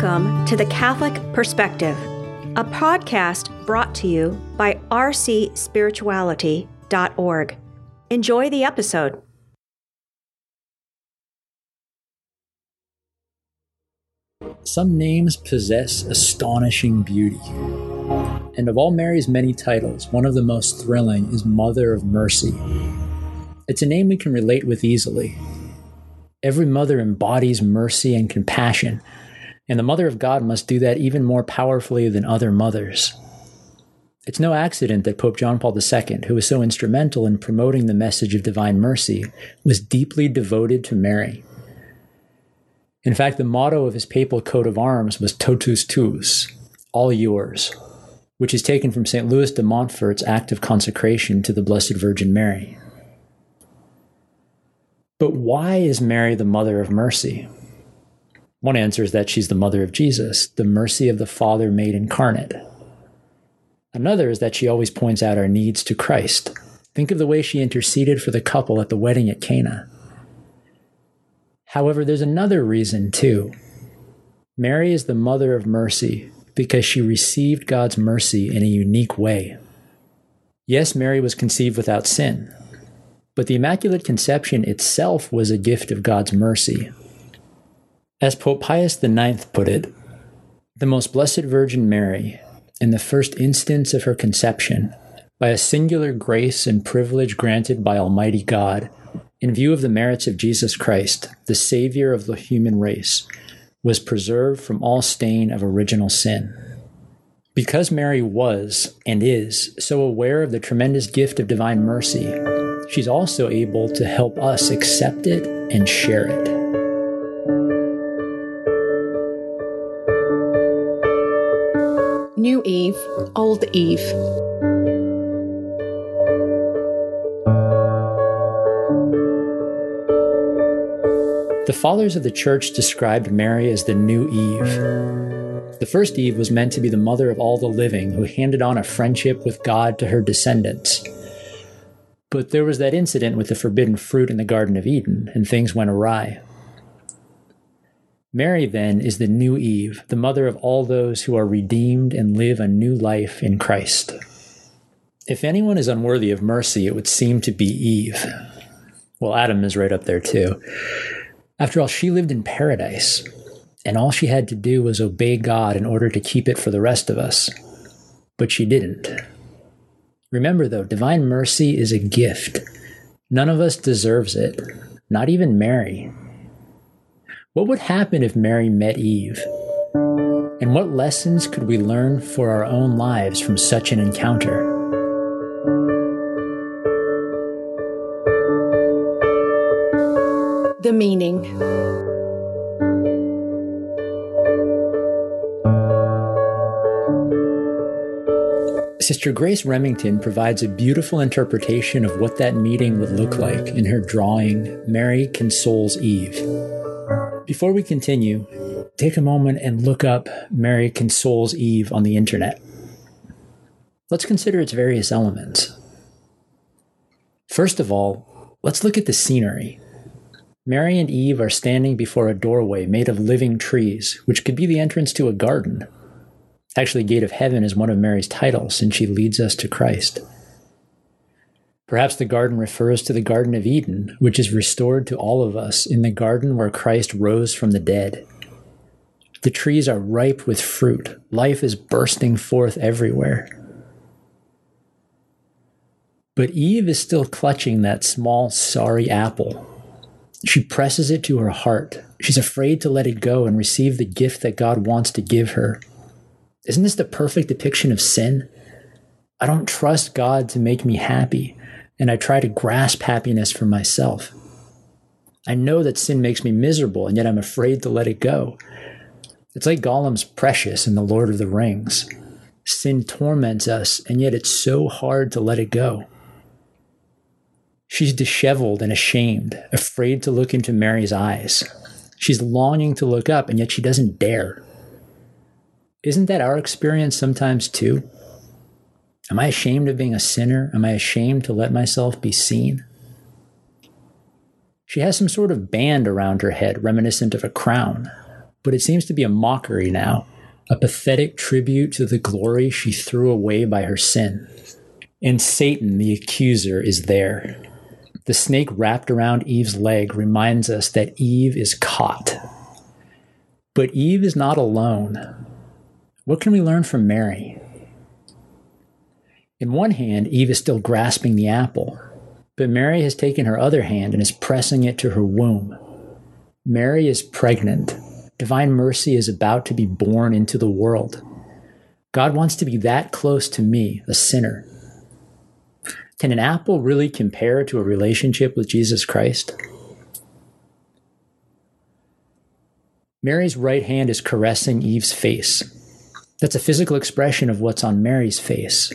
Welcome to the Catholic Perspective, a podcast brought to you by rcspirituality.org. Enjoy the episode. Some names possess astonishing beauty. And of all Mary's many titles, one of the most thrilling is Mother of Mercy. It's a name we can relate with easily. Every mother embodies mercy and compassion, and the Mother of God must do that even more powerfully than other mothers. It's no accident that Pope John Paul II, who was so instrumental in promoting the message of divine mercy, was deeply devoted to Mary. In fact, the motto of his papal coat of arms was Totus Tuus, all yours, which is taken from St. Louis de Montfort's act of consecration to the Blessed Virgin Mary. But why is Mary the mother of mercy? One answer is that she's the mother of Jesus, the mercy of the Father made incarnate. Another is that she always points out our needs to Christ. Think of the way she interceded for the couple at the wedding at Cana. However, there's another reason too. Mary is the mother of mercy because she received God's mercy in a unique way. Yes, Mary was conceived without sin, but the Immaculate Conception itself was a gift of God's mercy. As Pope Pius IX put it, the most blessed Virgin Mary, in the first instance of her conception, by a singular grace and privilege granted by Almighty God, in view of the merits of Jesus Christ, the Savior of the human race, was preserved from all stain of original sin. Because Mary was and is so aware of the tremendous gift of divine mercy, she's also able to help us accept it and share it. Old Eve. The fathers of the church described Mary as the new Eve. The first Eve was meant to be the mother of all the living who handed on a friendship with God to her descendants. But there was that incident with the forbidden fruit in the Garden of Eden, and things went awry. Mary, then, is the new Eve, the mother of all those who are redeemed and live a new life in Christ. If anyone is unworthy of mercy, it would seem to be Eve. Well, Adam is right up there, too. After all, she lived in paradise, and all she had to do was obey God in order to keep it for the rest of us. But she didn't. Remember, though, divine mercy is a gift. None of us deserves it, not even Mary. What would happen if Mary met Eve? And what lessons could we learn for our own lives from such an encounter? The meaning. Sister Grace Remington provides a beautiful interpretation of what that meeting would look like in her drawing, Mary Consoles Eve. Before we continue, take a moment and look up Mary Consoles Eve on the internet. Let's consider its various elements. First of all, let's look at the scenery. Mary and Eve are standing before a doorway made of living trees, which could be the entrance to a garden. Actually, Gate of Heaven is one of Mary's titles since she leads us to Christ. Perhaps the garden refers to the Garden of Eden, which is restored to all of us in the garden where Christ rose from the dead. The trees are ripe with fruit, life is bursting forth everywhere. But Eve is still clutching that small, sorry apple. She presses it to her heart. She's afraid to let it go and receive the gift that God wants to give her. Isn't this the perfect depiction of sin? I don't trust God to make me happy and I try to grasp happiness for myself. I know that sin makes me miserable, and yet I'm afraid to let it go. It's like Gollum's precious in The Lord of the Rings. Sin torments us, and yet it's so hard to let it go. She's disheveled and ashamed, afraid to look into Mary's eyes. She's longing to look up, and yet she doesn't dare. Isn't that our experience sometimes too? Am I ashamed of being a sinner? Am I ashamed to let myself be seen? She has some sort of band around her head reminiscent of a crown, but it seems to be a mockery now, a pathetic tribute to the glory she threw away by her sin. And Satan, the accuser, is there. The snake wrapped around Eve's leg reminds us that Eve is caught. But Eve is not alone. What can we learn from Mary? In one hand, Eve is still grasping the apple, but Mary has taken her other hand and is pressing it to her womb. Mary is pregnant. Divine mercy is about to be born into the world. God wants to be that close to me, a sinner. Can an apple really compare to a relationship with Jesus Christ? Mary's right hand is caressing Eve's face. That's a physical expression of what's on Mary's face.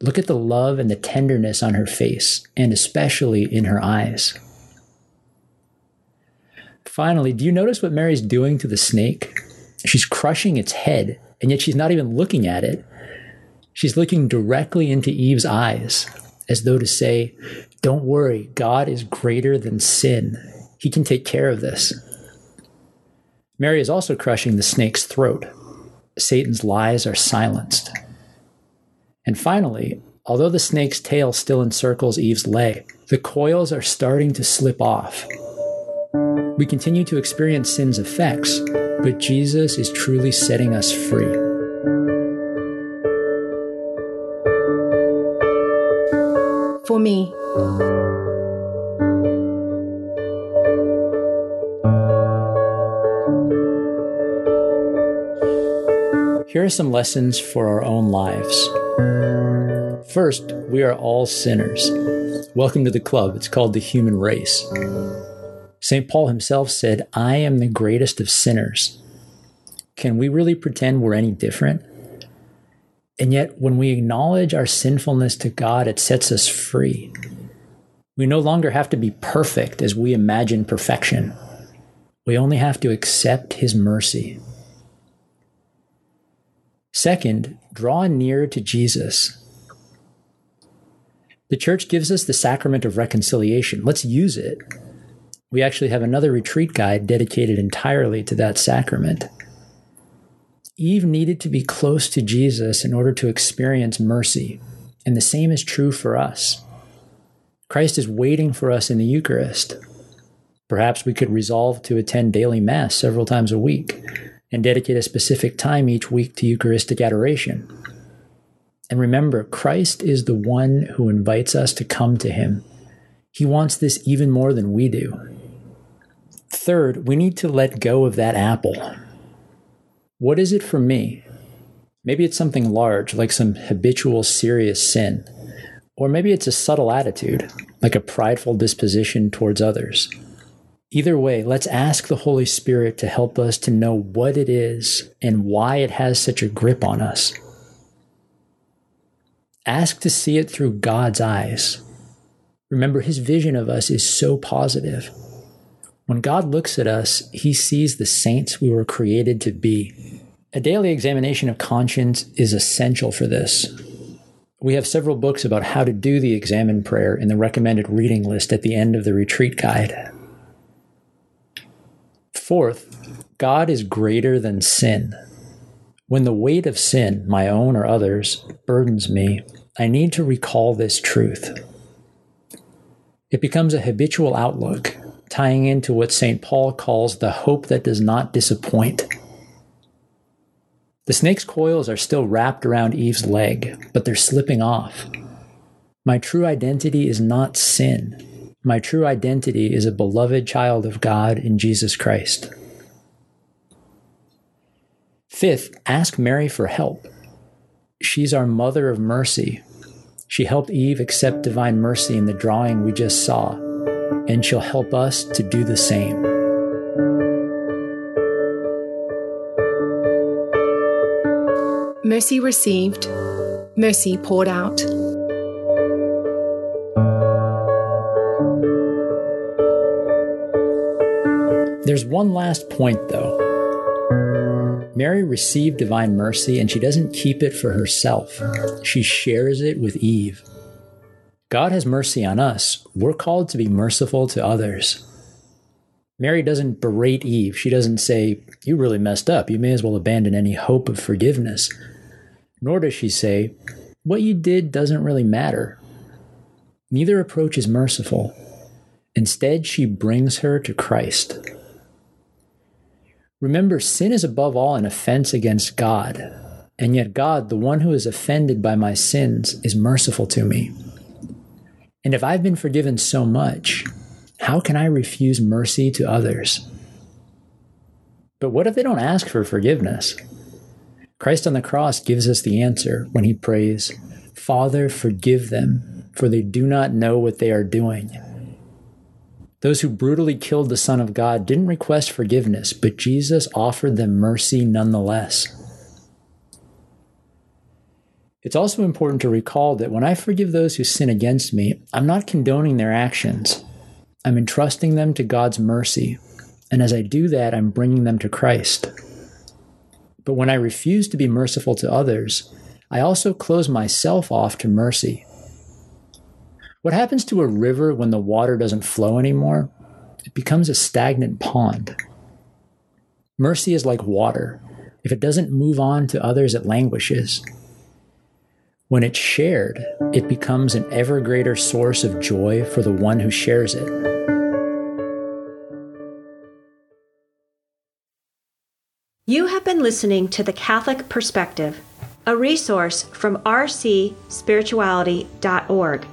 Look at the love and the tenderness on her face, and especially in her eyes. Finally, do you notice what Mary's doing to the snake? She's crushing its head, and yet she's not even looking at it. She's looking directly into Eve's eyes, as though to say, Don't worry, God is greater than sin. He can take care of this. Mary is also crushing the snake's throat. Satan's lies are silenced. And finally, although the snake's tail still encircles Eve's leg, the coils are starting to slip off. We continue to experience sin's effects, but Jesus is truly setting us free. For me, Here are some lessons for our own lives. First, we are all sinners. Welcome to the club. It's called the human race. St. Paul himself said, I am the greatest of sinners. Can we really pretend we're any different? And yet, when we acknowledge our sinfulness to God, it sets us free. We no longer have to be perfect as we imagine perfection. We only have to accept His mercy. Second, draw near to Jesus. The church gives us the sacrament of reconciliation. Let's use it. We actually have another retreat guide dedicated entirely to that sacrament. Eve needed to be close to Jesus in order to experience mercy, and the same is true for us. Christ is waiting for us in the Eucharist. Perhaps we could resolve to attend daily Mass several times a week and dedicate a specific time each week to Eucharistic adoration. And remember, Christ is the one who invites us to come to him. He wants this even more than we do. Third, we need to let go of that apple. What is it for me? Maybe it's something large, like some habitual serious sin. Or maybe it's a subtle attitude, like a prideful disposition towards others. Either way, let's ask the Holy Spirit to help us to know what it is and why it has such a grip on us. Ask to see it through God's eyes. Remember, His vision of us is so positive. When God looks at us, He sees the saints we were created to be. A daily examination of conscience is essential for this. We have several books about how to do the examen prayer in the recommended reading list at the end of the retreat guide. Fourth, God is greater than sin. When the weight of sin, my own or others, burdens me, I need to recall this truth. It becomes a habitual outlook, tying into what St. Paul calls the hope that does not disappoint. The snake's coils are still wrapped around Eve's leg, but they're slipping off. My true identity is not sin, my true identity is a beloved child of God in Jesus Christ. Fifth, ask Mary for help. She's our mother of mercy. She helped Eve accept divine mercy in the drawing we just saw, and she'll help us to do the same. mercy received, mercy poured out. There's one last point, though. Mary received divine mercy and she doesn't keep it for herself, she shares it with Eve. God has mercy on us. We're called to be merciful to others. Mary doesn't berate Eve. She doesn't say, You really messed up. You may as well abandon any hope of forgiveness. Nor does she say, What you did doesn't really matter. Neither approach is merciful. Instead, she brings her to Christ. Remember, sin is above all an offense against God, and yet God, the one who is offended by my sins, is merciful to me. And if I've been forgiven so much, how can I refuse mercy to others? But what if they don't ask for forgiveness? Christ on the cross gives us the answer when he prays, Father, forgive them, for they do not know what they are doing. Those who brutally killed the Son of God didn't request forgiveness, but Jesus offered them mercy nonetheless. It's also important to recall that when I forgive those who sin against me, I'm not condoning their actions. I'm entrusting them to God's mercy, and as I do that, I'm bringing them to Christ. But when I refuse to be merciful to others, I also close myself off to mercy. What happens to a river when the water doesn't flow anymore? It becomes a stagnant pond. Mercy is like water. If it doesn't move on to others, it languishes. When it's shared, it becomes an ever greater source of joy for the one who shares it. You have been listening to The Catholic Perspective, a resource from rcspirituality.org.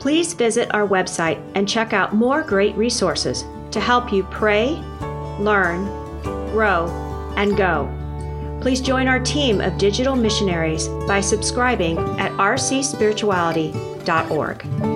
Please visit our website and check out more great resources to help you pray, learn, grow, and go. Please join our team of digital missionaries by subscribing at rcspirituality.org.